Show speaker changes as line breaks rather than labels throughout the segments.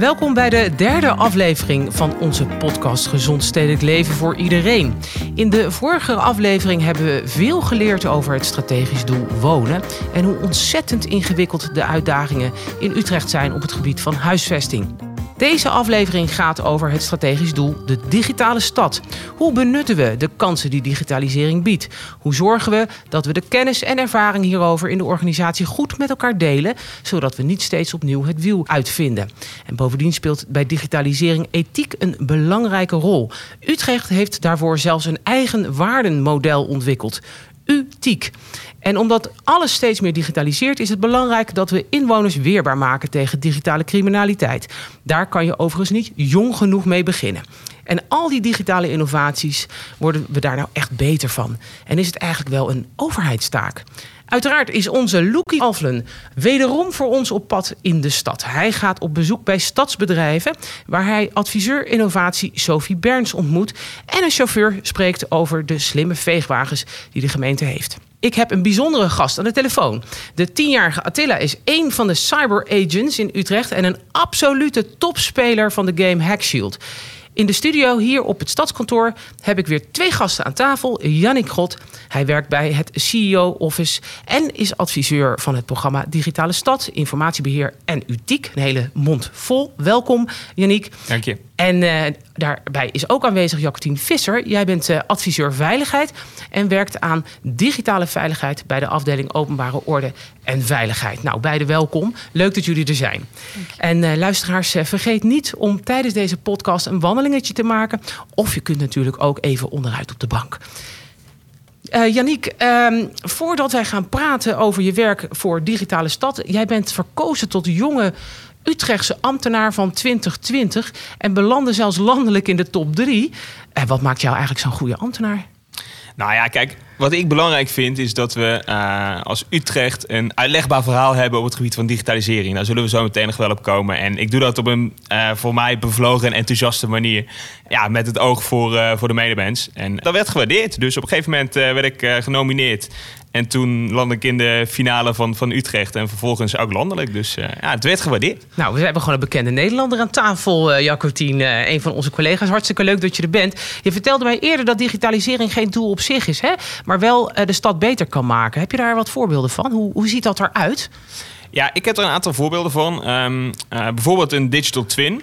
Welkom bij de derde aflevering van onze podcast Gezond Stedelijk Leven voor Iedereen. In de vorige aflevering hebben we veel geleerd over het strategisch doel wonen en hoe ontzettend ingewikkeld de uitdagingen in Utrecht zijn op het gebied van huisvesting. Deze aflevering gaat over het strategisch doel de digitale stad. Hoe benutten we de kansen die digitalisering biedt? Hoe zorgen we dat we de kennis en ervaring hierover in de organisatie goed met elkaar delen, zodat we niet steeds opnieuw het wiel uitvinden? En bovendien speelt bij digitalisering ethiek een belangrijke rol. Utrecht heeft daarvoor zelfs een eigen waardenmodel ontwikkeld. En omdat alles steeds meer digitaliseert, is het belangrijk dat we inwoners weerbaar maken tegen digitale criminaliteit. Daar kan je overigens niet jong genoeg mee beginnen. En al die digitale innovaties worden we daar nou echt beter van. En is het eigenlijk wel een overheidstaak? Uiteraard is onze Loekie Alflen wederom voor ons op pad in de stad. Hij gaat op bezoek bij stadsbedrijven, waar hij adviseur innovatie Sophie Berns ontmoet. En een chauffeur spreekt over de slimme veegwagens die de gemeente heeft. Ik heb een bijzondere gast aan de telefoon. De tienjarige Attila is één van de cyber agents in Utrecht en een absolute topspeler van de game Hackshield. In de studio hier op het stadskantoor heb ik weer twee gasten aan tafel. Jannik God, hij werkt bij het CEO Office en is adviseur van het programma Digitale Stad, Informatiebeheer en Utiek. Een hele mond vol. Welkom, Jannik.
Dank je.
En uh, daarbij is ook aanwezig Jacqueline Visser. Jij bent uh, adviseur veiligheid en werkt aan digitale veiligheid bij de afdeling Openbare Orde en Veiligheid. Nou, beide welkom. Leuk dat jullie er zijn. En uh, luisteraars, vergeet niet om tijdens deze podcast een wandelingetje te maken. Of je kunt natuurlijk ook even onderuit op de bank. Uh, Yannick, voordat wij gaan praten over je werk voor Digitale Stad. Jij bent verkozen tot jonge Utrechtse ambtenaar van 2020 en belandde zelfs landelijk in de top 3. En wat maakt jou eigenlijk zo'n goede ambtenaar?
Nou ja, kijk, wat ik belangrijk vind is dat we uh, als Utrecht een uitlegbaar verhaal hebben op het gebied van digitalisering. Daar zullen we zo meteen nog wel op komen. En ik doe dat op een uh, voor mij bevlogen en enthousiaste manier. Ja, met het oog voor, uh, voor de medemens. En dat werd gewaardeerd. Dus op een gegeven moment werd ik genomineerd. En toen landde ik in de finale van, van Utrecht. En vervolgens ook landelijk. Dus ja, het werd gewaardeerd.
Nou, we hebben gewoon een bekende Nederlander aan tafel, uh, Jacotien. Uh, een van onze collega's. Hartstikke leuk dat je er bent. Je vertelde mij eerder dat digitalisering geen doel op zich is. Hè? Maar wel de stad beter kan maken. Heb je daar wat voorbeelden van? Hoe, hoe ziet dat eruit?
Ja, ik heb er een aantal voorbeelden van. Um, bijvoorbeeld een digital twin.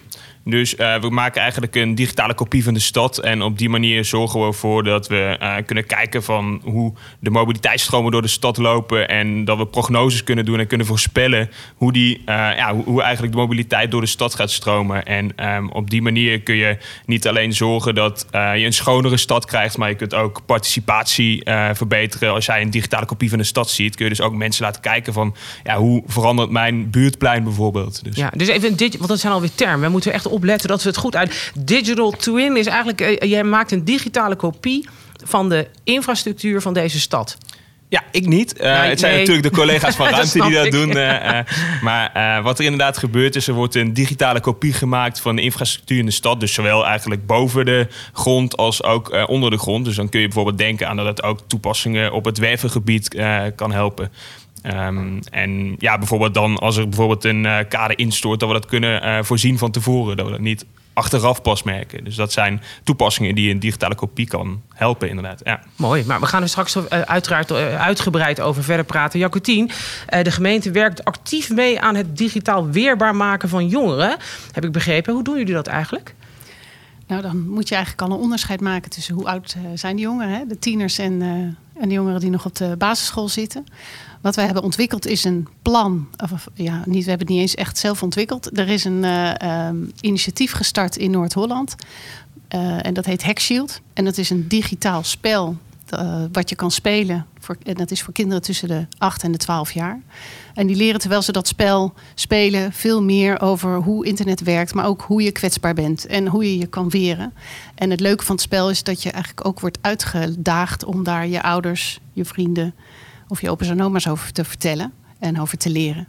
Dus uh, we maken eigenlijk een digitale kopie van de stad. En op die manier zorgen we ervoor dat we uh, kunnen kijken van hoe de mobiliteitsstromen door de stad lopen. En dat we prognoses kunnen doen en kunnen voorspellen hoe, die, uh, ja, hoe eigenlijk de mobiliteit door de stad gaat stromen. En um, op die manier kun je niet alleen zorgen dat je een schonere stad krijgt, maar je kunt ook participatie verbeteren. Als jij een digitale kopie van de stad ziet, kun je dus ook mensen laten kijken van ja, hoe verandert mijn buurtplein bijvoorbeeld.
Dus. Ja, dus even, dit, want dat zijn alweer termen. We moeten echt opletten dat we het goed uit. Digital twin is eigenlijk, uh, jij maakt een digitale kopie van de infrastructuur van deze stad.
Ja, ik niet. Uh, nee, het zijn nee. natuurlijk de collega's van Ruimte die dat ik. doen. Uh, uh, maar wat er inderdaad gebeurt is, er wordt een digitale kopie gemaakt van de infrastructuur in de stad. Dus zowel eigenlijk boven de grond als ook onder de grond. Dus dan kun je bijvoorbeeld denken aan dat het ook toepassingen op het wervengebied kan helpen. Um, en ja, bijvoorbeeld dan als er bijvoorbeeld een uh, kade instort, dat we dat kunnen uh, voorzien van tevoren. Dat we dat niet achteraf pas merken. Dus dat zijn toepassingen die een digitale kopie kan helpen, inderdaad. Ja.
Mooi, maar we gaan er straks uh, uiteraard uitgebreid over verder praten. Jacotien, de gemeente werkt actief mee aan het digitaal weerbaar maken van jongeren. Heb ik begrepen. Hoe doen jullie dat eigenlijk?
Nou, dan moet je eigenlijk al een onderscheid maken tussen hoe oud zijn die jongeren, hè? de tieners en, en de jongeren die nog op de basisschool zitten. Wat wij hebben ontwikkeld is een plan. Of, ja, niet, we hebben het niet eens echt zelf ontwikkeld. Er is een uh, um, initiatief gestart in Noord-Holland. Uh, en dat heet Hackshield. En dat is een digitaal spel uh, wat je kan spelen. Voor, en dat is voor kinderen tussen de 8 en de 12 jaar. En die leren terwijl ze dat spel spelen veel meer over hoe internet werkt, maar ook hoe je kwetsbaar bent en hoe je je kan weren. En het leuke van het spel is dat je eigenlijk ook wordt uitgedaagd om daar je ouders, je vrienden, of je opa's en oma's over te vertellen en over te leren.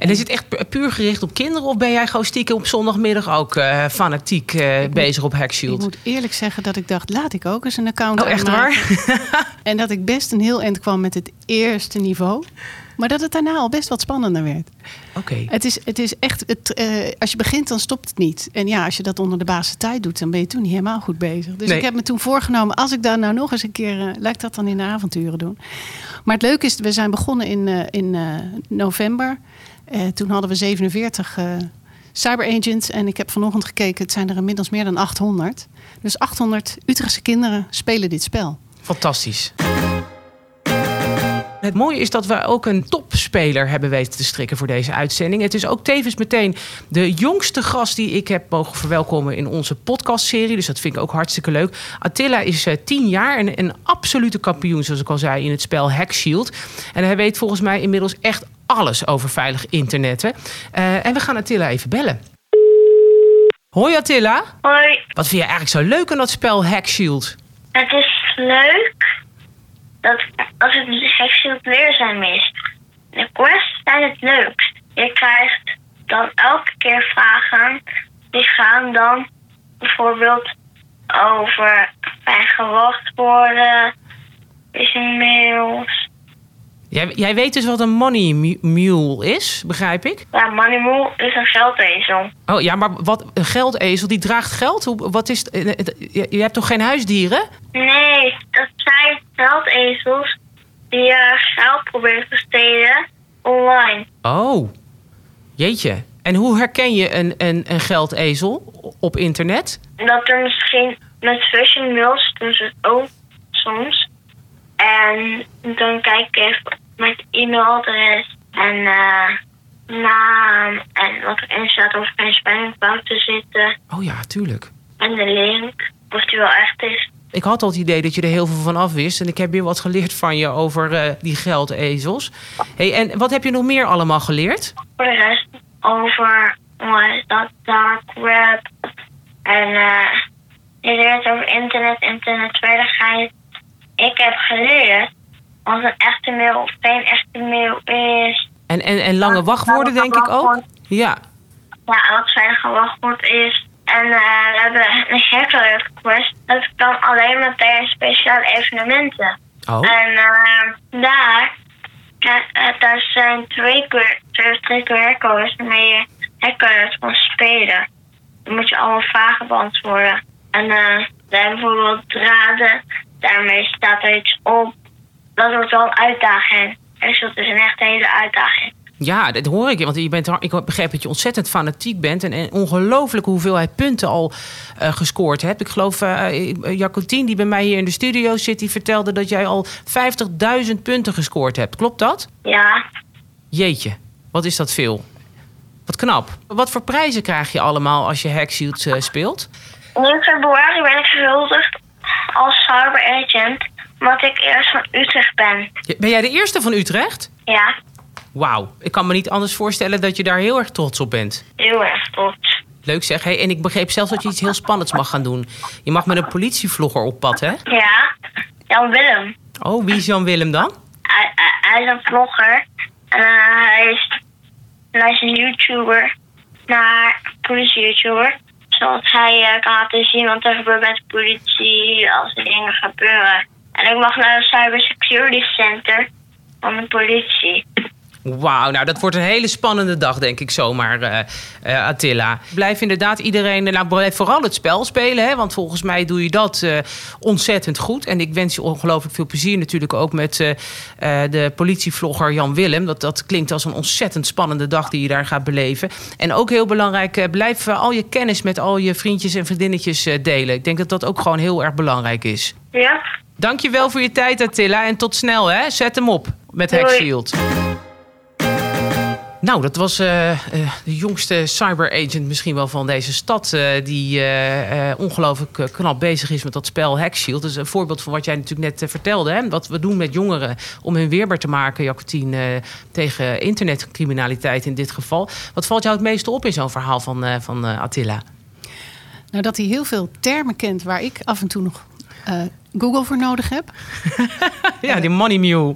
En is het echt puur gericht op kinderen? Of ben jij gewoon stiekem op zondagmiddag ook uh, fanatiek uh, bezig op Hackshield?
Ik moet eerlijk zeggen dat ik dacht, laat ik ook eens een account
Oh, echt waar?
en dat ik best een heel eind kwam met het eerste niveau. Maar dat het daarna al best wat spannender werd.
Oké.
Het is, het is echt, het, eh, als je begint, dan stopt het niet. En ja, als je dat onder de basis tijd doet, dan ben je toen niet helemaal goed bezig. Dus
Nee.
ik heb me toen voorgenomen, als ik daar nou nog eens een keer, eh, laat ik dat dan in de avonturen doen. Maar het leuke is, we zijn begonnen in, eh, in november. Toen hadden we 47 eh cyberagents. En ik heb vanochtend gekeken, het zijn er inmiddels meer dan 800. Dus 800 Utrechtse kinderen spelen dit spel.
Fantastisch. Het mooie is dat we ook een topspeler hebben weten te strikken voor deze uitzending. Het is ook tevens meteen de jongste gast die ik heb mogen verwelkomen in onze podcastserie. Dus dat vind ik ook hartstikke leuk. Attila is eh, tien jaar en een absolute kampioen, zoals ik al zei, in het spel Hack Shield. En hij weet volgens mij inmiddels echt alles over veilig internetten. Eh, en we gaan Attila even bellen. Hoi Attila.
Hoi,
Wat vind je eigenlijk zo leuk aan dat spel Hack Shield?
het is leuk dat als het Hexfield leerzaam is. De quests zijn het leukst. Je krijgt dan elke keer vragen die gaan dan bijvoorbeeld over eigen wachtwoorden, phishing mails.
Jij, jij weet dus wat een money mu- mule is, begrijp ik?
Ja, Moneymool is een geldezel.
Oh ja, maar wat een geldezel die draagt geld? Hoe, wat is het? Eh, eh, Je, je hebt toch geen huisdieren?
Nee, dat zijn geldezels die je geld proberen te stelen online.
Oh, jeetje. En hoe herken je een, een, een geldezel op internet?
dat er misschien met phishing mails doen ze het ook soms. En dan kijk ik even met e-mailadres en eh, naam en wat erin staat of geen spellingfouten zitten.
Oh ja, tuurlijk.
En de link, of die wel echt is.
Ik had al het idee dat je er heel veel van af wist. En ik heb weer wat geleerd van je over eh, die geldezels. Hey, en wat heb je nog meer allemaal geleerd?
Voor de rest over, dat, dark web. En eh je leert over internet, internetveiligheid. Ik heb geleerd wat een echte mail of geen echte mail is.
En, en, en lange wachtwoorden, denk ik ook? Ja.
Ja, en wat veilige wachtwoord is. En eh, we hebben een hacker request. Dat kan alleen maar tijdens speciale evenementen.
Oh.
En eh, daar, eh, daar zijn twee keer, twee hackers waarmee je hacker kan spelen. Dan moet je allemaal vragen beantwoorden. En daar hebben we bijvoorbeeld draden. Daarmee staat er iets op. Dat wordt wel een uitdaging. Dus dat is een echt hele uitdaging.
Ja, dat hoor ik. Want je bent, ik begrijp dat je ontzettend fanatiek bent. En een ongelooflijke hoeveelheid punten al eh, gescoord hebt. Ik geloof, Jacotien, die bij mij hier in de studio zit... die vertelde dat jij al 50.000 punten gescoord hebt. Klopt dat?
Ja,
Jeetje, wat is dat veel. Wat knap. Wat voor prijzen krijg je allemaal als je Hackshield eh, speelt?
in februari ben ik gehuldigd als cyber agent. Omdat ik eerst van Utrecht ben.
Ben jij de eerste van Utrecht?
Ja,
Wauw, ik kan me niet anders voorstellen dat je daar heel erg trots op bent.
heel erg trots.
Leuk zeg. Hey, en ik begreep zelfs dat je iets heel spannends mag gaan doen. Je mag met een politievlogger op pad, hè?
Ja, Jan Willem.
Oh, wie is Jan Willem dan?
Hij, is een vlogger. En eh, hij, is, hij is een YouTuber. Maar politie-YouTuber. Zodat hij eh, kan laten zien wat er gebeurt met de politie als er dingen gebeuren. En ik mag naar het Cyber Security Center van de politie.
Wauw, nou dat wordt een hele spannende dag, denk ik zomaar, eh eh, Attila. Blijf inderdaad iedereen, nou blijf vooral het spel spelen, hè, want volgens mij doe je dat eh, ontzettend goed. En ik wens je ongelooflijk veel plezier natuurlijk ook met eh, eh, de politievlogger Jan Willem. Dat, dat klinkt als een ontzettend spannende dag die je daar gaat beleven. En ook heel belangrijk, eh, blijf eh, al je kennis met al je vriendjes en vriendinnetjes eh, delen. Ik denk dat dat ook gewoon heel erg belangrijk is.
Ja,
Dankjewel voor je tijd, Attila. En tot snel, hè. Zet hem op met
Doei.
Nou, dat was eh, eh, de jongste cyberagent misschien wel van deze stad... eh, die ongelooflijk knap bezig is met dat spel Hackshield. Dat is een voorbeeld van wat jij natuurlijk net vertelde. Hè? Wat we doen met jongeren om hun weerbaar te maken, eh, tegen internetcriminaliteit in dit geval. Wat valt jou het meeste op in zo'n verhaal van, van Attila?
Nou, dat hij heel veel termen kent waar ik af en toe nog Google voor nodig heb.
Ja, die money mule.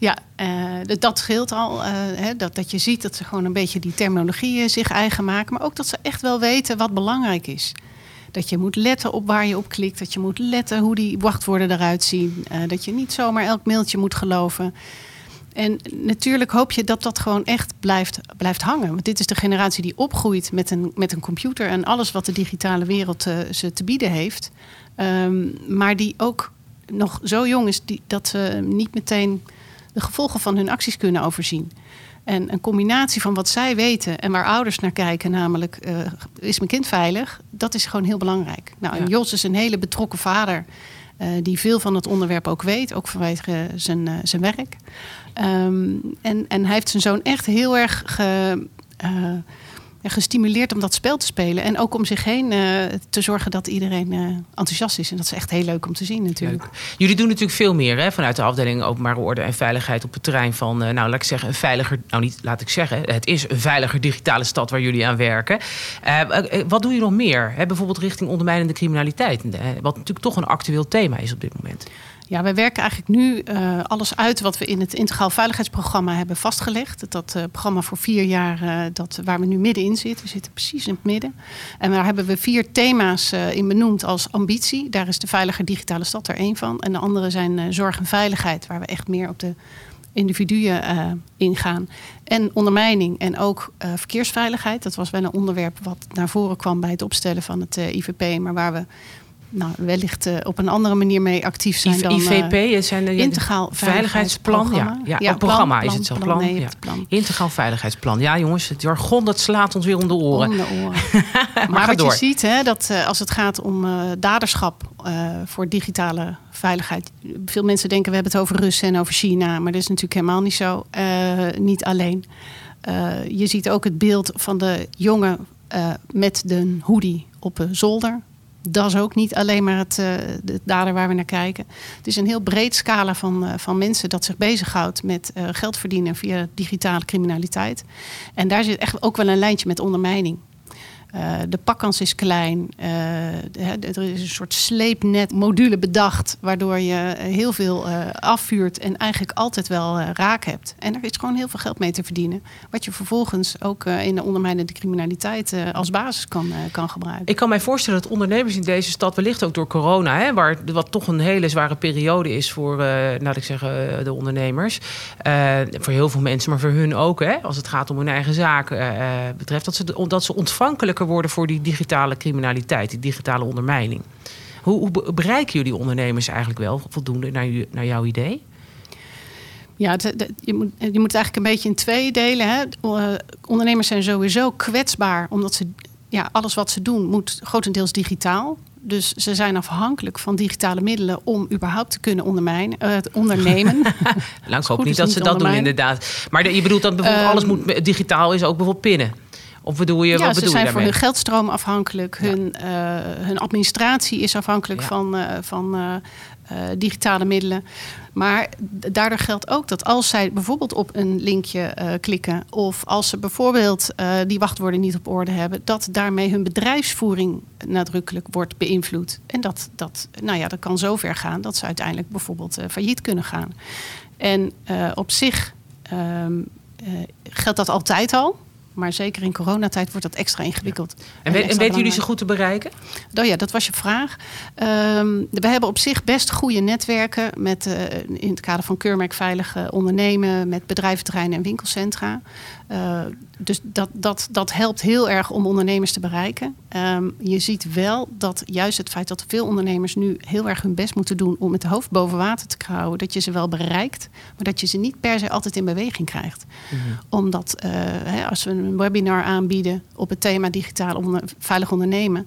Ja, eh, dat- scheelt al. eh, hè, dat, dat je ziet dat ze gewoon een beetje die terminologie eh, zich eigen maken. Maar ook dat ze echt wel weten wat belangrijk is. Dat je moet letten op waar je op klikt. Dat je moet letten hoe die wachtwoorden eruit zien. eh, dat je niet zomaar elk mailtje moet geloven. En natuurlijk hoop je dat dat gewoon echt blijft, blijft hangen. Want dit is de generatie die opgroeit met een, met een computer en alles wat de digitale wereld ze te bieden heeft. Um, maar die ook nog zo jong is die, dat ze niet meteen de gevolgen van hun acties kunnen overzien. En een combinatie van wat zij weten en waar ouders naar kijken, namelijk uh, is mijn kind veilig, dat is gewoon heel belangrijk. Nou, en Jos is een hele betrokken vader uh, die veel van het onderwerp ook weet, ook vanwege zijn, uh, zijn werk. Um, en, en hij heeft zijn zoon echt heel erg ge, gestimuleerd om dat spel te spelen. En ook om zich heen uh, te zorgen dat iedereen uh, enthousiast is. En dat is echt heel leuk om te zien natuurlijk.
Jullie doen natuurlijk veel meer hè, vanuit de afdeling openbare orde en veiligheid op het terrein van, uh, nou laat ik zeggen, een veiliger, nou niet laat ik zeggen, het is een veiliger digitale stad waar jullie aan werken. wat doe je nog meer? Hè, bijvoorbeeld richting ondermijnende criminaliteit, wat natuurlijk toch een actueel thema is op dit moment.
Ja, wij werken eigenlijk nu uh, alles uit wat we in het Integraal Veiligheidsprogramma hebben vastgelegd. Dat uh, programma voor vier jaar uh, dat, waar we nu middenin zitten. We zitten precies in het midden. En daar hebben we vier thema's in benoemd als ambitie. Daar is de Veilige Digitale Stad er één van. En de andere zijn zorg en veiligheid, waar we echt meer op de individuen ingaan. En ondermijning en ook verkeersveiligheid. Dat was wel een onderwerp wat naar voren kwam bij het opstellen van het IVP. Maar waar we nou, wellicht uh, op een andere manier mee actief zijn dan...
IVP, uh, zijn de
Integraal
Veiligheidsplan. Ja, ja, ja, programma plan, is het zo. Plan, plan, nee, ja. plan, Integraal Veiligheidsplan. Ja, jongens, het jargon dat slaat ons weer om de oren.
Om de oren. maar, maar wat door. je ziet, hè, dat uh, als het gaat om daderschap voor digitale veiligheid... Veel mensen denken, we hebben het over Russen en over China. Maar dat is natuurlijk helemaal niet zo. niet alleen. je ziet ook het beeld van de jongen met de hoodie op een zolder dat is ook niet alleen maar het, uh, de dader waar we naar kijken. Het is een heel breed scala van, uh, van mensen dat zich bezighoudt met uh, geld verdienen via digitale criminaliteit. En daar zit echt ook wel een lijntje met ondermijning. Uh, de pakkans is klein. Uh, er is een soort sleepnet-module bedacht, waardoor je heel veel afvuurt en eigenlijk altijd wel raak hebt. En er is gewoon heel veel geld mee te verdienen, wat je vervolgens ook in de ondermijnende criminaliteit als basis kan, kan gebruiken.
Ik kan mij voorstellen dat ondernemers in deze stad, wellicht ook door corona, hè, waar, wat toch een hele zware periode is voor, laat ik zeggen, de ondernemers, voor heel veel mensen, maar voor hun ook, hè, als het gaat om hun eigen zaak betreft, dat ze, dat ze ontvankelijk worden voor die digitale criminaliteit, die digitale ondermijning. Hoe, hoe bereiken jullie ondernemers eigenlijk wel voldoende naar, naar jouw idee?
Ja, je, moet, je moet het eigenlijk een beetje in twee delen. Hè. Uh, ondernemers zijn sowieso kwetsbaar, omdat ze ja, alles wat ze doen moet grotendeels digitaal. Dus ze zijn afhankelijk van digitale middelen om überhaupt te kunnen ondermijnen, uh, ondernemen.
Lang hoop niet dat ze dat doen, inderdaad. Maar de, je bedoelt dat bijvoorbeeld um, alles moet digitaal is, ook bijvoorbeeld pinnen. Of bedoel je,
ja,
wat bedoel
ze zijn
je
voor hun geldstroom afhankelijk. Ja. Hun, uh, hun administratie is afhankelijk ja. van, uh, van uh, digitale middelen. Maar daardoor geldt ook dat als zij bijvoorbeeld op een linkje klikken... of als ze bijvoorbeeld die wachtwoorden niet op orde hebben... dat daarmee hun bedrijfsvoering nadrukkelijk wordt beïnvloed. En dat, dat, nou ja, dat kan zover gaan dat ze uiteindelijk bijvoorbeeld failliet kunnen gaan. En op zich um, geldt dat altijd al... Maar zeker in coronatijd wordt dat extra ingewikkeld.
Ja. En, en, en weten jullie ze goed te bereiken?
Oh ja, dat was je vraag. Um, we hebben op zich best goede netwerken met, uh, in het kader van keurmerk veilige ondernemen, met bedrijventerreinen en winkelcentra. Uh, dus dat, dat, dat helpt heel erg om ondernemers te bereiken. Um, je ziet wel dat juist het feit dat veel ondernemers nu heel erg hun best moeten doen om met de hoofd boven water te krauwen, dat je ze wel bereikt, maar dat je ze niet per se altijd in beweging krijgt. Mm -hmm. Omdat uh, hè, als we een webinar aanbieden op het thema digitaal onder, veilig ondernemen,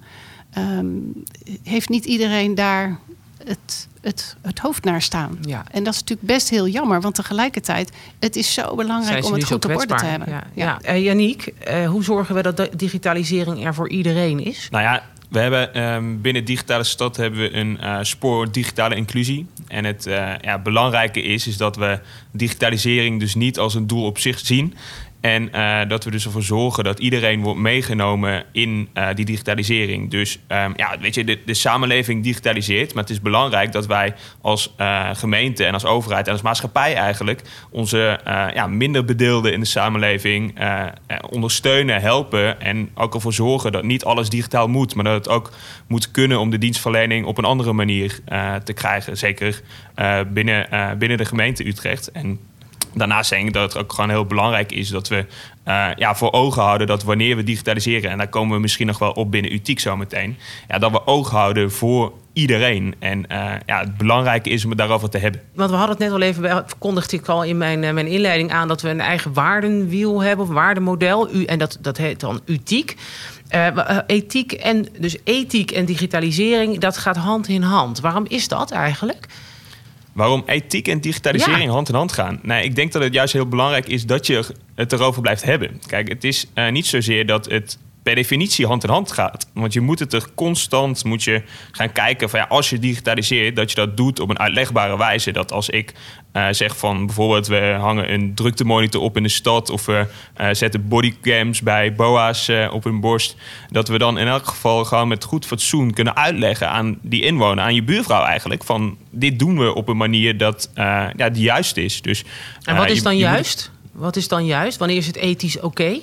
um, heeft niet iedereen daar het, het, het hoofd naar staan. Ja. En dat is natuurlijk best heel jammer, want tegelijkertijd, het is zo belangrijk om het goed op orde te hebben.
Ja, ja. ja. Uh, Yannick, uh, hoe zorgen we dat de digitalisering er voor iedereen is?
Nou ja, we hebben um, binnen Digitale Stad hebben we een uh, spoor digitale inclusie. En het ja, belangrijke is, is dat we digitalisering dus niet als een doel op zich zien. En uh, dat we dus ervoor zorgen dat iedereen wordt meegenomen in uh, die digitalisering. Dus um, ja, weet je, de, de, samenleving digitaliseert. Maar het is belangrijk dat wij als uh, gemeente en als overheid en als maatschappij eigenlijk onze ja, minder bedeelden in de samenleving ondersteunen, helpen. En ook ervoor zorgen dat niet alles digitaal moet, maar dat het ook moet kunnen om de dienstverlening op een andere manier te krijgen. Zeker binnen, binnen de gemeente Utrecht. En Daarnaast denk ik dat het ook gewoon heel belangrijk is dat we uh, ja, voor ogen houden dat wanneer we digitaliseren, en daar komen we misschien nog wel op binnen UTIek zometeen, ja, dat we oog houden voor iedereen. En uh, ja, het belangrijke is om het daarover te hebben.
Want we hadden het net al even, kondigde ik al in mijn, uh, mijn inleiding aan dat we een eigen waardenwiel hebben, of waardemodel. U, en dat, dat heet dan UTIek. ethiek en dus ethiek en digitalisering, dat gaat hand in hand. Waarom is dat eigenlijk?
Waarom ethiek en digitalisering hand in hand gaan? Nee, ik denk dat het juist heel belangrijk is dat je het erover blijft hebben. Kijk, het is uh, niet zozeer dat het per definitie hand in hand gaat. Want je moet het er constant moet je gaan kijken van ja, als je digitaliseert, dat je dat doet op een uitlegbare wijze. Dat als ik uh, zeg van bijvoorbeeld we hangen een druktemonitor op in de stad of we uh, zetten bodycams bij BOA's uh, op hun borst, dat we dan in elk geval gewoon met goed fatsoen kunnen uitleggen aan die inwoner, aan je buurvrouw eigenlijk, van dit doen we op een manier dat ja, die juist is. Dus,
en wat is dan juist? Wat is dan juist? Wanneer is het ethisch oké?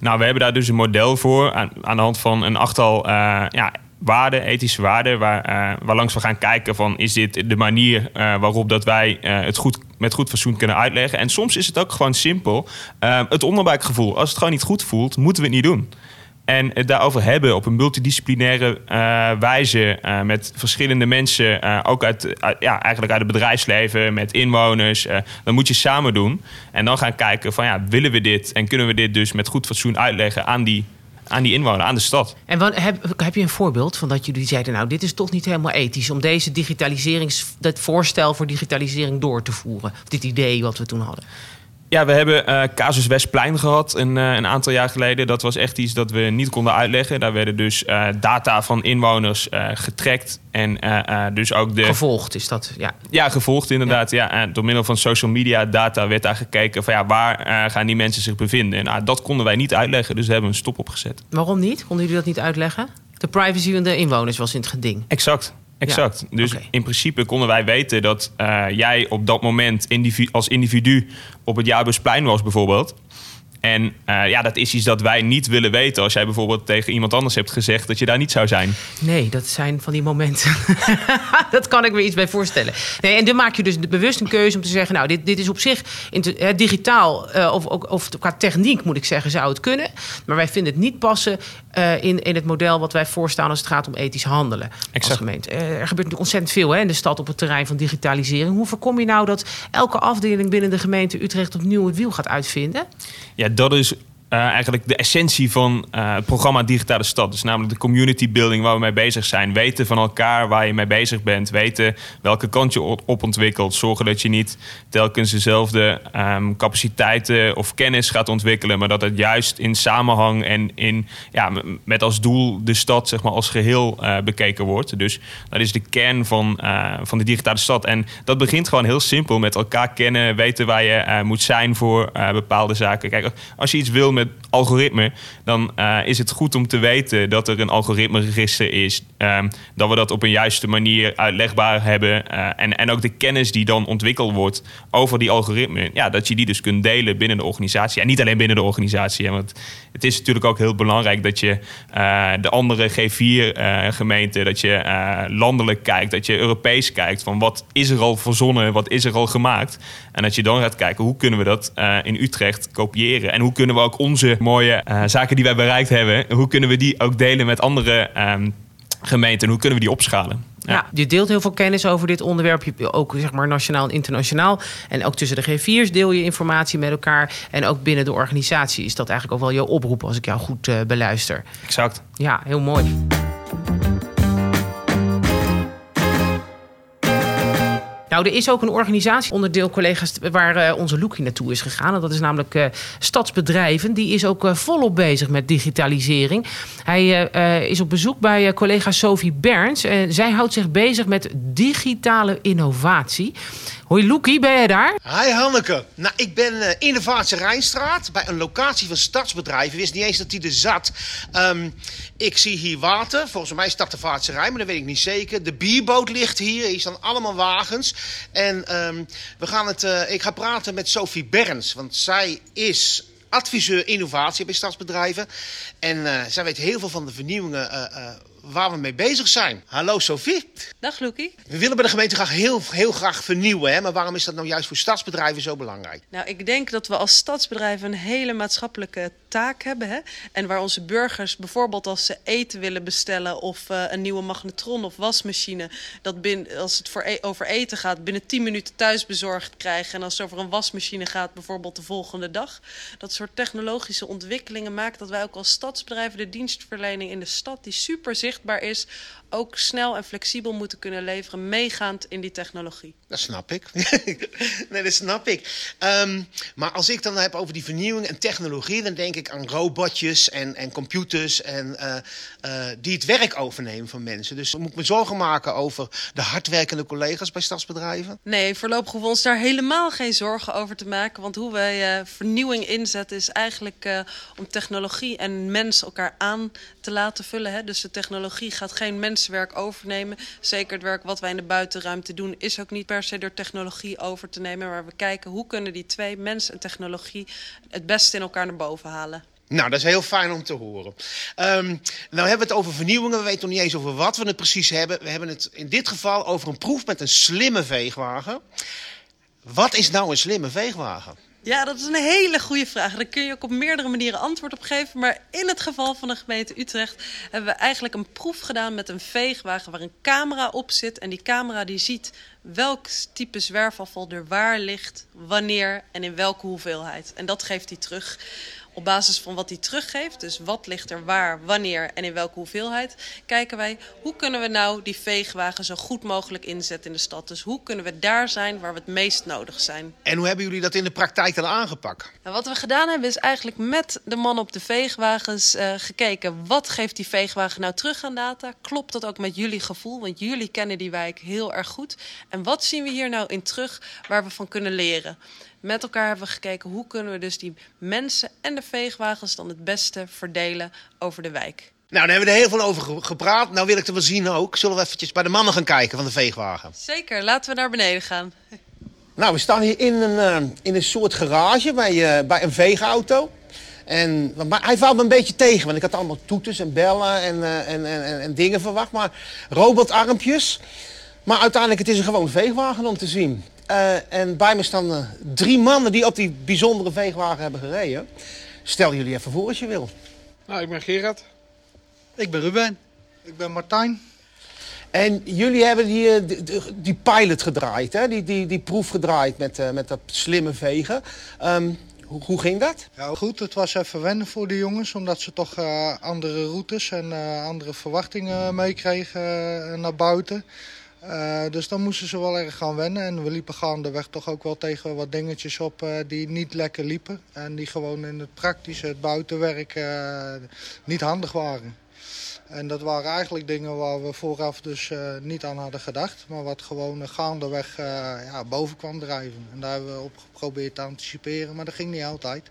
Nou, we hebben daar dus een model voor aan, aan de hand van een achttal uh, ja, waarden, ethische waarden, waar, uh, waarlangs we gaan kijken van is dit de manier uh, waarop dat wij het goed, met goed fatsoen kunnen uitleggen. En soms is het ook gewoon simpel. het onderbuikgevoel, als het gewoon niet goed voelt, moeten we het niet doen. En het daarover hebben op een multidisciplinaire uh, wijze uh, met verschillende mensen, uh, ook uit, ja, eigenlijk uit het bedrijfsleven, met inwoners. dan moet je samen doen. En dan gaan kijken van ja, willen we dit en kunnen we dit dus met goed fatsoen uitleggen aan die, aan die inwoner, aan de stad.
En heb, heb je een voorbeeld van dat jullie zeiden, nou, dit is toch niet helemaal ethisch om deze digitaliserings, dat voorstel voor digitalisering door te voeren? Dit idee wat we toen hadden?
Ja, we hebben uh, Casus Westplein gehad een, uh, een, aantal jaar geleden. Dat was echt iets dat we niet konden uitleggen. Daar werden dus uh, data van inwoners getrekt. En dus ook de...
Gevolgd is dat, ja.
Ja, gevolgd inderdaad. Ja. Door middel van social media data werd daar gekeken van ja, waar gaan die mensen zich bevinden. En nou, dat konden wij niet uitleggen, dus we hebben een stop opgezet.
Waarom niet? Konden jullie dat niet uitleggen? De privacy van de inwoners was in het geding.
Exact. Exact. Dus in principe konden wij weten dat uh, jij op dat moment individu, als individu op het Jaarbusplein was bijvoorbeeld. En uh, ja, dat is iets dat wij niet willen weten. Als jij bijvoorbeeld tegen iemand anders hebt gezegd dat je daar niet zou zijn.
Nee, dat zijn van die momenten. dat kan ik me iets bij voorstellen. Nee, en dan maak je dus bewust een keuze om te zeggen: Nou, dit, dit is op zich digitaal uh, of, of, of, qua techniek moet ik zeggen, zou het kunnen. Maar wij vinden het niet passen uh, in, in het model wat wij voorstaan als het gaat om ethisch handelen. Exact. Als gemeente. er gebeurt natuurlijk ontzettend veel hè, in de stad op het terrein van digitalisering. Hoe voorkom je nou dat elke afdeling binnen de gemeente Utrecht opnieuw het wiel gaat uitvinden?
Ja, dat is uh, eigenlijk de essentie van uh, het programma Digitale Stad. Dus namelijk de community building waar we mee bezig zijn. Weten van elkaar waar je mee bezig bent. Weten welke kant je op ontwikkelt. Zorgen dat je niet telkens dezelfde um, capaciteiten of kennis gaat ontwikkelen. Maar dat het juist in samenhang en in, ja, met als doel de stad zeg maar, als geheel uh, bekeken wordt. Dus dat is de kern van, van de digitale stad. En dat begint gewoon heel simpel met elkaar kennen. Weten waar je moet zijn voor bepaalde zaken. Kijk, als je iets wil met algoritme, dan uh, is het goed om te weten dat er een algoritmeregister is. Um, dat we dat op een juiste manier uitlegbaar hebben. Uh, en, en ook de kennis die dan ontwikkeld wordt over die algoritme, ja, dat je die dus kunt delen binnen de organisatie. En niet alleen binnen de organisatie. Hè, want het is natuurlijk ook heel belangrijk dat je uh, de andere G4-gemeenten, dat je landelijk kijkt, dat je Europees kijkt van wat is er al verzonnen, wat is er al gemaakt. En dat je dan gaat kijken hoe kunnen we dat in Utrecht kopiëren. En hoe kunnen we ook onze mooie uh, zaken die wij bereikt hebben, hoe kunnen we die ook delen met andere um, gemeenten? Hoe kunnen we die opschalen?
Ja. ja. je deelt heel veel kennis over dit onderwerp. Je, ook zeg maar nationaal en internationaal. En ook tussen de G4's deel je informatie met elkaar. En ook binnen de organisatie is dat eigenlijk ook wel jouw oproep als ik jou goed uh, beluister.
Exact.
Ja, heel mooi. Nou, er is ook een organisatie, onderdeel collega's, waar uh, onze Loekie naartoe is gegaan. En dat is namelijk uh, Stadsbedrijven. Die is ook uh, volop bezig met digitalisering. Hij is op bezoek bij collega Sophie Berns. zij houdt zich bezig met digitale innovatie. Hoi Loekie, ben je daar?
Hi Hanneke. Nou, ik ben uh, Innovatie Rijnstraat bij een locatie van stadsbedrijven. Ik wist niet eens dat die er zat. Um, ik zie hier water. Volgens mij dat de Vaartse Rijn, maar dat weet ik niet zeker. De bierboot ligt hier. Hier staan allemaal wagens. En um, we gaan het, uh, ik ga praten met Sophie Berns, want zij is adviseur innovatie bij stadsbedrijven. En uh, zij weet heel veel van de vernieuwingen waar we mee bezig zijn. Hallo Sophie.
Dag Loekie.
We willen bij de gemeente graag heel, heel graag vernieuwen. Hè? Maar waarom is dat nou juist voor stadsbedrijven zo belangrijk?
Nou, ik denk dat we als stadsbedrijven een hele maatschappelijke taak hebben. Hè? En waar onze burgers bijvoorbeeld als ze eten willen bestellen of uh, een nieuwe magnetron of wasmachine, dat binnen, als het voor e over eten gaat, binnen 10 minuten thuis bezorgd krijgen. En als het over een wasmachine gaat, bijvoorbeeld de volgende dag. Dat soort technologische ontwikkelingen maakt dat wij ook als stadsbedrijven de dienstverlening in de stad, die super zichtbaar is, ook snel en flexibel moeten kunnen leveren, meegaand in die technologie.
Dat snap ik. nee, dat snap ik. Um, maar als ik dan heb over die vernieuwing en technologie, dan denk ik aan robotjes en, en computers en, uh, uh, die het werk overnemen van mensen. Dus moet ik me zorgen maken over de hardwerkende collega's bij stadsbedrijven?
Nee, voorlopig hoeven we ons daar helemaal geen zorgen over te maken. Want hoe wij uh, vernieuwing inzetten is eigenlijk om technologie en mens elkaar aan te laten vullen. Hè? Dus de technologie gaat geen mensenwerk overnemen. Zeker het werk wat wij in de buitenruimte doen is ook niet per se door technologie over te nemen. Maar we kijken hoe kunnen die twee, mens en technologie, het beste in elkaar naar boven halen.
Nou, dat is heel fijn om te horen. Um, nou hebben we het over vernieuwingen. We weten nog niet eens over wat we het precies hebben. We hebben het in dit geval over een proef met een slimme veegwagen. Wat is nou een slimme veegwagen?
Ja, dat is een hele goede vraag. Daar kun je ook op meerdere manieren antwoord op geven. Maar in het geval van de gemeente Utrecht hebben we eigenlijk een proef gedaan met een veegwagen waar een camera op zit. En die camera die ziet welk type zwerfafval er waar ligt, wanneer en in welke hoeveelheid. En dat geeft hij terug op basis van wat hij teruggeeft, dus wat ligt er waar, wanneer en in welke hoeveelheid, kijken wij hoe kunnen we nou die veegwagen zo goed mogelijk inzetten in de stad. Dus hoe kunnen we daar zijn waar we het meest nodig zijn.
En hoe hebben jullie dat in de praktijk dan aangepakt?
Nou, wat we gedaan hebben is eigenlijk met de man op de veegwagens uh, gekeken wat geeft die veegwagen nou terug aan data. Klopt dat ook met jullie gevoel, want jullie kennen die wijk heel erg goed. En wat zien we hier nou in terug waar we van kunnen leren? Met elkaar hebben we gekeken hoe kunnen we dus die mensen en de veegwagens dan het beste verdelen over de wijk.
Nou, daar hebben we er heel veel over gepraat. Nou wil ik er wel zien ook. Zullen we eventjes bij de mannen gaan kijken van de veegwagen?
Zeker, laten we naar beneden gaan.
Nou, we staan hier in een, uh, in een soort garage bij, uh, bij een veegauto. En, maar hij valt me een beetje tegen, want ik had allemaal toeters en bellen en, uh, en, en, en, dingen verwacht. Maar robotarmpjes. Maar uiteindelijk, het is een gewoon veegwagen om te zien. Uh, en bij me staan uh, drie mannen die op die bijzondere veegwagen hebben gereden. Stel jullie even voor als je wil.
Nou, ik ben Gerard.
Ik ben Ruben.
Ik ben Martijn.
En jullie hebben die, die, die pilot gedraaid, hè? Die, die, die proef gedraaid met, uh, met dat slimme vegen. Um, hoe, hoe, ging dat?
Ja, goed, het was even wennen voor de jongens, omdat ze toch andere routes en andere verwachtingen meekregen naar buiten. Uh, dus dan moesten ze wel erg gaan wennen. En we liepen gaandeweg toch ook wel tegen wat dingetjes op uh, die niet lekker liepen. En die gewoon in het praktische, het buitenwerk, uh, niet handig waren. En dat waren eigenlijk dingen waar we vooraf dus niet aan hadden gedacht. Maar wat gewoon gaandeweg ja, boven kwam drijven. En daar hebben we op geprobeerd te anticiperen, maar dat ging niet altijd.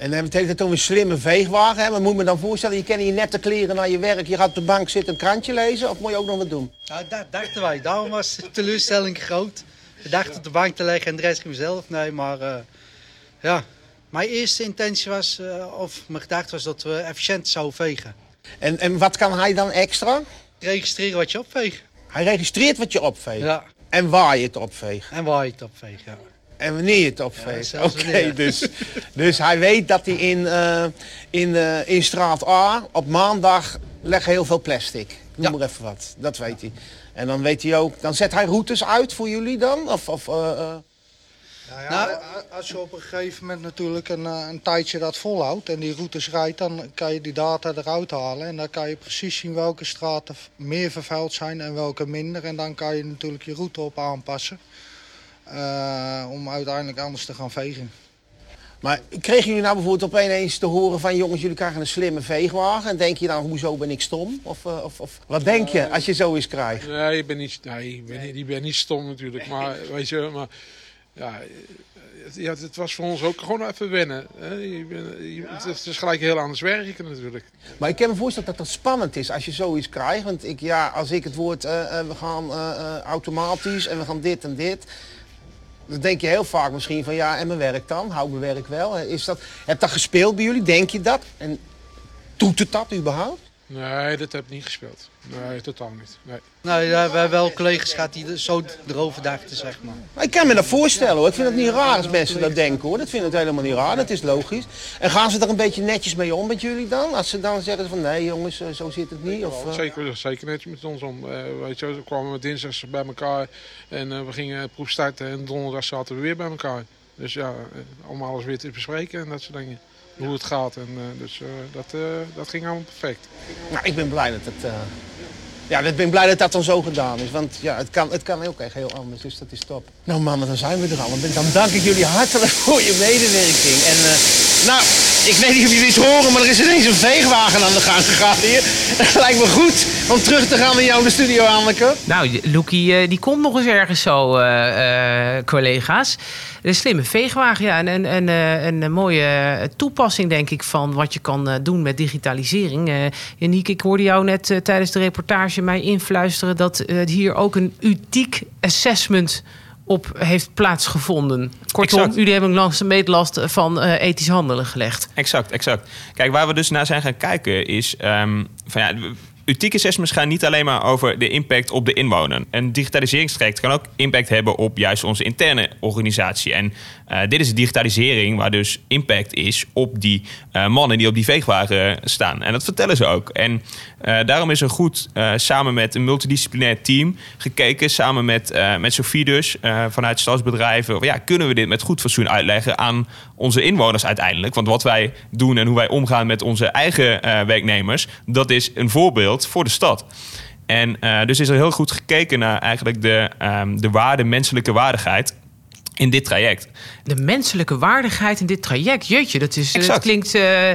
En dan betekent het om een slimme veegwagen. Hè? Maar moet me dan voorstellen, je kan hier net de kleren naar je werk. Je gaat op de bank zitten, een krantje lezen. Of moet je ook nog wat doen?
Ja, dat dachten wij. Daarom was de teleurstelling groot. We dachten op de bank te leggen en de rest ging zelf. Nee, maar uh, ja. Mijn eerste intentie was, uh, of mijn gedachte was dat we efficiënt zouden vegen.
En, en wat kan hij dan extra?
Registreren wat je opveegt.
Hij registreert wat je opveegt?
Ja.
En waar je het opveegt?
En waar je het opveegt, ja.
En wanneer je het opveegt. Ja, Oké, okay, dus, dus hij weet dat hij in, uh, in, uh, in straat A op maandag legt heel veel plastic. Noem ja. maar even wat. Dat weet hij. En dan weet hij ook, dan zet hij routes uit voor jullie dan? Of, of, uh,
nou ja, nou, als je op een gegeven moment natuurlijk een, een tijdje dat volhoudt en die routes rijdt, dan kan je die data eruit halen. En dan kan je precies zien welke straten meer vervuild zijn en welke minder. En dan kan je natuurlijk je route op aanpassen. Uh, om uiteindelijk anders te gaan vegen.
Maar kregen jullie nou bijvoorbeeld opeens te horen van jongens, jullie krijgen een slimme veegwagen. En denk je dan, hoezo ben ik stom? Of, uh, of, of wat denk je als je zo eens krijgt?
Nee, je bent niet, nee, ik ben, niet, ik ben niet stom natuurlijk. Maar weet je, maar ja, ja, het was voor ons ook gewoon even wennen. Hè? Je het is gelijk heel anders werken natuurlijk.
Maar ik kan me voorstellen dat dat spannend is als je zoiets krijgt. Want ik, ja, als ik het woord, uh, we gaan uh, automatisch en we gaan dit en dit. Dan denk je heel vaak misschien van ja, en mijn werk dan? Hou mijn werk wel? Is dat, heb dat gespeeld bij jullie? Denk je dat? En doet het dat überhaupt?
Nee, dat heb ik niet gespeeld. Nee, totaal niet. Nee.
Nou ja, we hebben wel collega's gehad die er zo erover dachten, zeg maar.
Ik kan me dat voorstellen hoor. Ik vind het niet raar als mensen dat denken hoor. Dat vind ik helemaal niet raar. Dat is logisch. En gaan ze er een beetje netjes mee om met jullie dan? Als ze dan zeggen van nee jongens, eh, zo zit het niet? Of, eh?
Zeker, zeker netjes met ons om. Eh, weet je, we kwamen met dinsdags bij elkaar en we gingen proef starten en donderdag zaten we weer bij elkaar. Dus ja, om alles weer te bespreken en dat soort dingen. Hoe het gaat. En, eh, dus eh, dat, eh, dat ging allemaal perfect.
Nou, ik ben blij dat het... Ja, ik ben blij dat dat dan zo gedaan is. Want ja, het kan, het kan ook echt heel anders, dus dat is top. Nou mannen, dan zijn we er al. Dan dank ik jullie hartelijk voor je medewerking. En nou, ik weet niet of jullie het horen, maar er is ineens een veegwagen aan de gang gegaan hier. Lijkt me goed om terug te gaan naar jou in de studio, Anneke.
Nou, Loekie, eh, die komt nog eens ergens zo, eh, eh, collega's. Een slimme veegwagen, ja. En, en, en, een, een mooie toepassing, denk ik, van wat je kan doen met digitalisering. Eh Janiek, ik hoorde jou net tijdens de reportage mij influisteren... dat hier ook een UTIek assessment op heeft plaatsgevonden. Kortom,
Exact.
jullie hebben langs de meetlast van eh, ethisch handelen gelegd.
Exact, exact. Kijk, waar we dus naar zijn gaan kijken is... ehm, van ja, Utiek assessments gaan niet alleen maar over de impact op de inwoner. Een digitaliseringstraject kan ook impact hebben op juist onze interne organisatie. En eh, dit is de digitalisering waar dus impact is op die eh, mannen die op die veegwagen staan. En dat vertellen ze ook. En eh, daarom is er goed samen met een multidisciplinair team gekeken, samen met, met Sophie dus, vanuit stadsbedrijven. Ja, kunnen we dit met goed fatsoen uitleggen aan onze inwoners uiteindelijk? Want wat wij doen en hoe wij omgaan met onze eigen werknemers, dat is een voorbeeld voor de stad. En eh, dus is er heel goed gekeken naar eigenlijk de, ehm, de waarde, menselijke waardigheid in dit traject.
De menselijke waardigheid in dit traject. Jeetje, dat, is, dat klinkt. eh,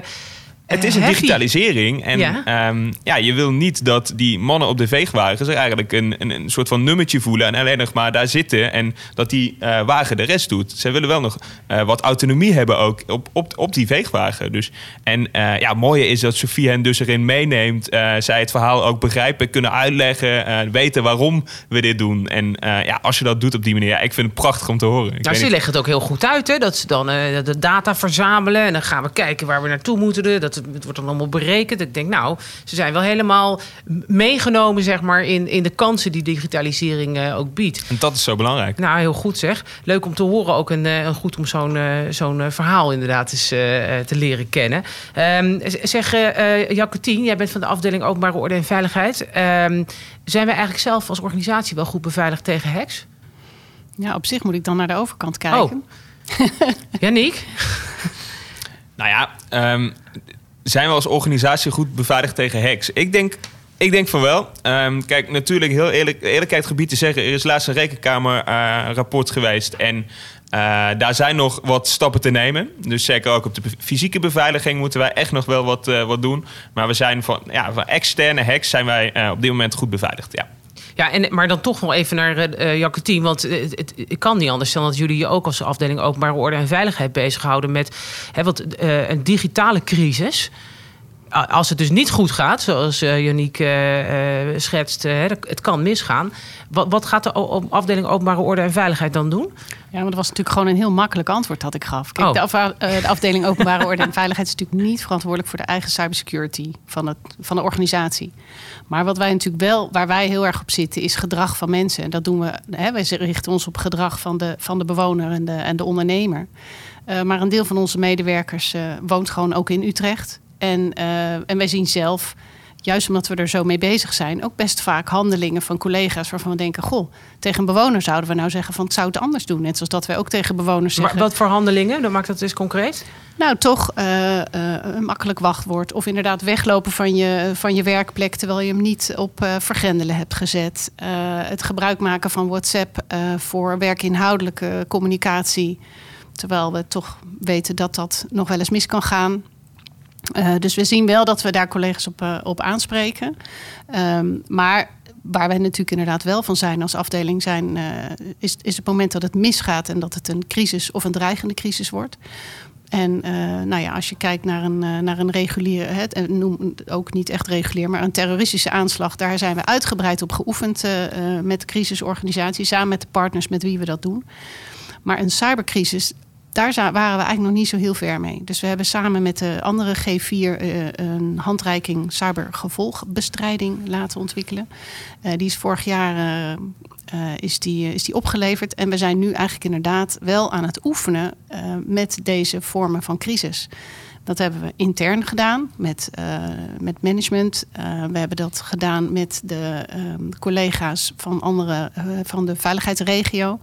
Het is een digitalisering. En
Ja.
ja. ja, je wil niet dat die mannen op de veegwagen zich eigenlijk een, een, een soort van nummertje voelen. En alleen nog maar daar zitten. En dat die eh, wagen de rest doet. Ze willen wel nog eh, wat autonomie hebben ook op, op, op die veegwagen. Dus, en eh, ja, het mooie is dat Sofie hen dus erin meeneemt. zij het verhaal ook begrijpen, kunnen uitleggen. weten waarom we dit doen. En ja, als je dat doet op die manier. Ja, ik vind het prachtig om te horen. Ik
Nou, ze leggen het ook heel goed uit. Hè? Dat ze dan de data verzamelen. En dan gaan we kijken waar we naartoe moeten. Dat, het wordt dan allemaal berekend. Ik denk, nou, ze zijn wel helemaal meegenomen zeg maar, in, in de kansen die digitalisering eh, ook biedt.
En dat is zo belangrijk.
Nou, heel goed zeg. Leuk om te horen. Ook een, eh, een goed om zo'n eh, zo'n verhaal inderdaad eens eh, eh, te leren kennen. Ehm, zeg, eh eh, Jacotien, jij bent van de afdeling Openbare Orde en Veiligheid. Ehm, zijn we eigenlijk zelf als organisatie wel goed beveiligd tegen hacks?
Ja, op zich moet ik dan naar de overkant kijken.
Janiek?
Nou ja, ehm, zijn we als organisatie goed beveiligd tegen hacks? Ik denk, ik denk van wel. Ehm, kijk, natuurlijk heel eerlijk, eerlijkheid gebied te zeggen... er is laatst een rekenkamerrapport geweest... en eh, daar zijn nog wat stappen te nemen. Dus zeker ook op de fysieke beveiliging moeten wij echt nog wel wat, eh, wat doen. Maar we zijn van, ja, van externe hacks zijn wij eh, op dit moment goed beveiligd, ja.
Ja, en, maar dan toch nog even naar eh Jacotien. Want eh, het, het, kan niet anders dan dat jullie je ook als afdeling openbare orde en veiligheid bezighouden met hè, wat, eh, een digitale crisis. Als het dus niet goed gaat, zoals eh Janiek eh, eh, schetst, het kan misgaan. Wat, wat gaat de afdeling openbare orde en veiligheid dan doen?
Ja, maar dat was natuurlijk gewoon een heel makkelijk antwoord dat ik gaf. Kijk,
Oh.
de, af- de afdeling openbare orde en veiligheid is natuurlijk niet verantwoordelijk voor de eigen cybersecurity van, het, van de organisatie. Maar wat wij natuurlijk wel, waar wij heel erg op zitten, is gedrag van mensen. En dat doen we, hè, wij richten ons op gedrag van de, van de bewoner en de, en de ondernemer. Maar een deel van onze medewerkers woont gewoon ook in Utrecht. En, eh, en wij zien zelf, juist omdat we er zo mee bezig zijn, ook best vaak handelingen van collega's waarvan we denken: Goh, tegen een bewoner zouden we nou zeggen van het zou het anders doen. Net zoals dat wij ook tegen bewoners
Maar
zeggen.
wat voor handelingen? Dan maakt dat eens concreet.
Nou, toch eh, eh, een makkelijk wachtwoord. Of inderdaad weglopen van je, van je werkplek terwijl je hem niet op eh, vergrendelen hebt gezet. Het gebruik maken van WhatsApp voor werkinhoudelijke communicatie. Terwijl we toch weten dat dat nog wel eens mis kan gaan. Eh, dus we zien wel dat we daar collega's op, eh, op aanspreken. Ehm, maar waar wij natuurlijk inderdaad wel van zijn als afdeling, zijn, eh, is, is het moment dat het misgaat en dat het een crisis of een dreigende crisis wordt. En nou ja, als je kijkt naar een, naar een en noem ook niet echt regulier, maar een terroristische aanslag, daar zijn we uitgebreid op geoefend met de crisisorganisatie, samen met de partners met wie we dat doen. Maar een cybercrisis, daar waren we eigenlijk nog niet zo heel ver mee. Dus we hebben samen met de andere G4 eh, een handreiking cybergevolgbestrijding laten ontwikkelen. Eh, die is vorig jaar eh, is die, is die opgeleverd. En we zijn nu eigenlijk inderdaad wel aan het oefenen met deze vormen van crisis. Dat hebben we intern gedaan met, met management. We hebben dat gedaan met de ehm, collega's van, andere, van de veiligheidsregio.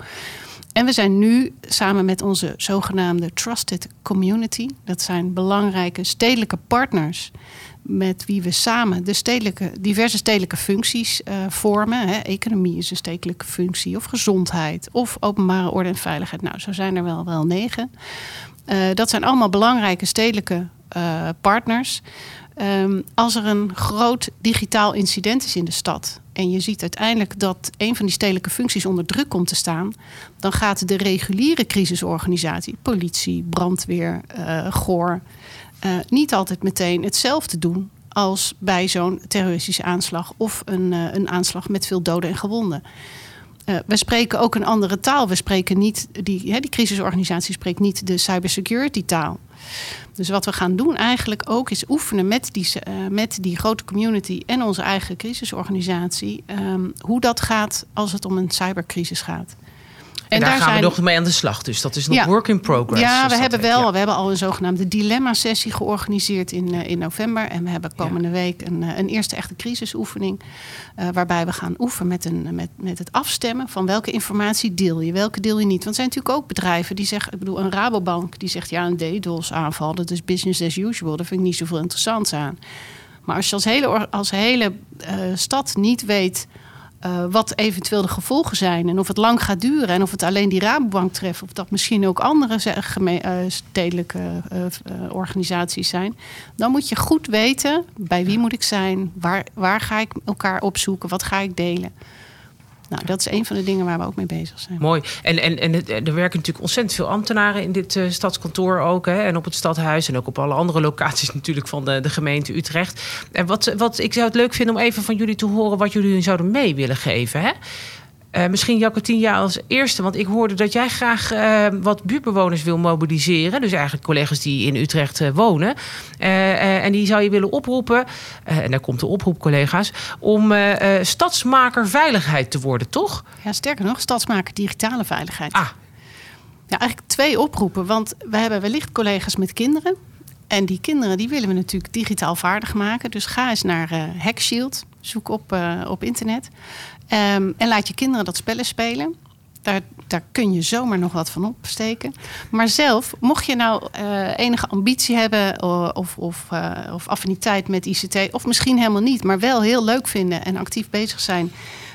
En we zijn nu samen met onze zogenaamde Trusted Community. Dat zijn belangrijke stedelijke partners. Met wie we samen de stedelijke, diverse stedelijke functies eh, vormen. Hè. Economie is een stedelijke functie, of gezondheid, of openbare orde en veiligheid. Nou, zo zijn er wel, wel negen. Eh, dat zijn allemaal belangrijke stedelijke eh, partners. Ehm, als er een groot digitaal incident is in de stad en je ziet uiteindelijk dat een van die stedelijke functies onder druk komt te staan, dan gaat de reguliere crisisorganisatie, politie, brandweer, eh GOR, eh, niet altijd meteen hetzelfde doen als bij zo'n terroristische aanslag of een, eh, een aanslag met veel doden en gewonden. We spreken ook een andere taal. We spreken niet, die, hè, die crisisorganisatie spreekt niet de cybersecurity taal. Dus wat we gaan doen eigenlijk ook is oefenen met die, eh, met die grote community en onze eigen crisisorganisatie. ehm, hoe dat gaat als het om een cybercrisis gaat.
En, daar, gaan we nog mee aan de slag. Dus dat is nog
Ja.
work in progress.
Ja, we hebben wel.
Ja.
We hebben al een zogenaamde dilemma-sessie georganiseerd in, eh, in november. En we hebben komende week een, eh, een eerste echte crisisoefening. eh, waarbij we gaan oefenen met, een, met, met het afstemmen van welke informatie deel je, welke deel je niet. Want er zijn natuurlijk ook bedrijven die zeggen, ik bedoel, een Rabobank die zegt ja, een DDoS-aanval, dat is business as usual. Daar vind ik niet zoveel interessants aan. Maar als je als hele, als hele stad niet weet eh, wat eventueel de gevolgen zijn en of het lang gaat duren en of het alleen die Rabobank treft of dat misschien ook andere eh, stedelijke eh, organisaties zijn, dan moet je goed weten bij wie moet ik zijn, waar, waar ga ik elkaar opzoeken, wat ga ik delen. Nou, dat is een van de dingen waar we ook mee bezig zijn.
Mooi. En, en, en er werken natuurlijk ontzettend veel ambtenaren in dit eh, stadskantoor ook. Hè, en op het stadhuis en ook op alle andere locaties natuurlijk van de, de gemeente Utrecht. En wat, wat ik zou het leuk vinden om even van jullie te horen wat jullie zouden mee willen geven. Hè? Eh, misschien Jacotien, als eerste, want ik hoorde dat jij graag eh, wat buurtbewoners wil mobiliseren. Dus eigenlijk collega's die in Utrecht eh, wonen. En die zou je willen oproepen, en daar komt de oproep, collega's, om stadsmaker veiligheid te worden, toch?
Ja, sterker nog, stadsmaker digitale veiligheid.
Ah.
Ja, eigenlijk twee oproepen. Want we hebben wellicht collega's met kinderen. En die kinderen die willen we natuurlijk digitaal vaardig maken. Dus ga eens naar eh Hackshield. Zoek op, op internet. Ehm, en laat je kinderen dat spellen spelen. Daar, daar kun je zomaar nog wat van opsteken. Maar zelf, mocht je nou eh, enige ambitie hebben of, of, eh, of affiniteit met ICT, of misschien helemaal niet, maar wel heel leuk vinden en actief bezig zijn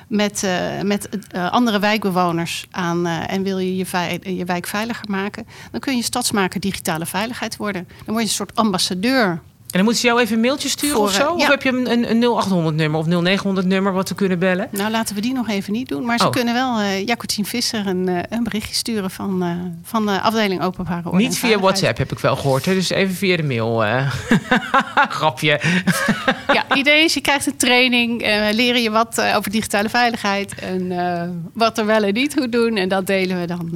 met, eh, met andere wijkbewoners aan en wil je je, je wijk veiliger maken, dan kun je stadsmaker digitale veiligheid worden. Dan word je een soort ambassadeur.
En dan moeten ze jou even een mailtje sturen
Voor,
of zo?
eh,
Of heb je een, een, een 0800 nummer of 0900 nummer wat we kunnen bellen?
Nou, laten we die nog even niet doen. Maar ze
Oh.
kunnen wel Jacotien Visser een, eh, een berichtje sturen van, van de afdeling Openbare Orde.
Niet via. WhatsApp heb ik wel gehoord. Hè? Dus even via de mail. Grapje.
Ja, idee is, je krijgt een training, leren je wat over digitale veiligheid en wat er wel en niet goed doen. En dat delen we dan.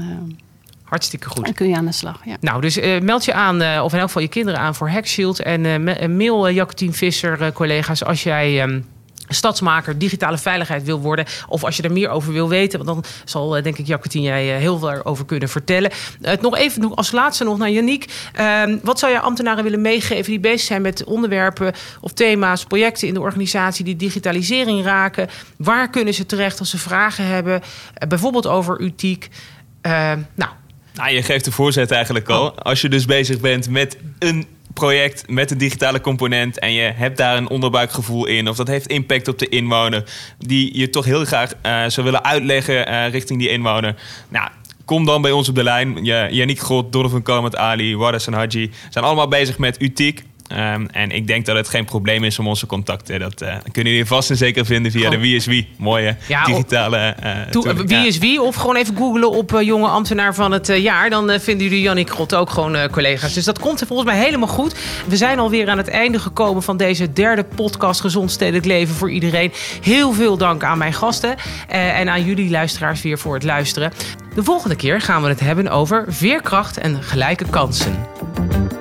Hartstikke goed.
en kun je aan de slag. Ja.
Nou, dus eh, meld je aan, eh, of in elk geval je kinderen aan voor Hackshield. En eh, ma- mail uh, Jacotien Visser, collega's, als jij... ehm, Stadsmaker, digitale veiligheid wil worden. Of als je er meer over wil weten. Want dan zal, denk ik, Jacotien jij heel veel over kunnen vertellen. Het nog even als laatste nog naar Yannick. Ehm, wat zou je ambtenaren willen meegeven die bezig zijn met onderwerpen of thema's, projecten in de organisatie die digitalisering raken? Waar kunnen ze terecht als ze vragen hebben? Bijvoorbeeld over UTIek. Ehm, nou,
Nou, je geeft de voorzet eigenlijk al. Als je dus bezig bent met een project met een digitale component en je hebt daar een onderbuikgevoel in of dat heeft impact op de inwoner die je toch heel graag eh, zou willen uitleggen eh, richting die inwoner. Nou, kom dan bij ons op de lijn. Ja, Yannick Grot, Donovan Komet Ali, Wadas en Haji zijn allemaal bezig met UTIek. Ehm, en ik denk dat het geen probleem is om onze contacten. Dat eh, kunnen jullie vast en zeker vinden via de Wie is Wie. Mooie
Ja,
digitale... tool.
wie is wie? Of gewoon even googlen op eh, jonge ambtenaar van het jaar. Dan vinden jullie Jannik Grot ook gewoon collega's. Dus dat komt volgens mij helemaal goed. We zijn alweer aan het einde gekomen van deze derde podcast Gezond Stedelijk Leven voor iedereen. Heel veel dank aan mijn gasten. en aan jullie luisteraars weer voor het luisteren. De volgende keer gaan we het hebben over veerkracht en gelijke kansen.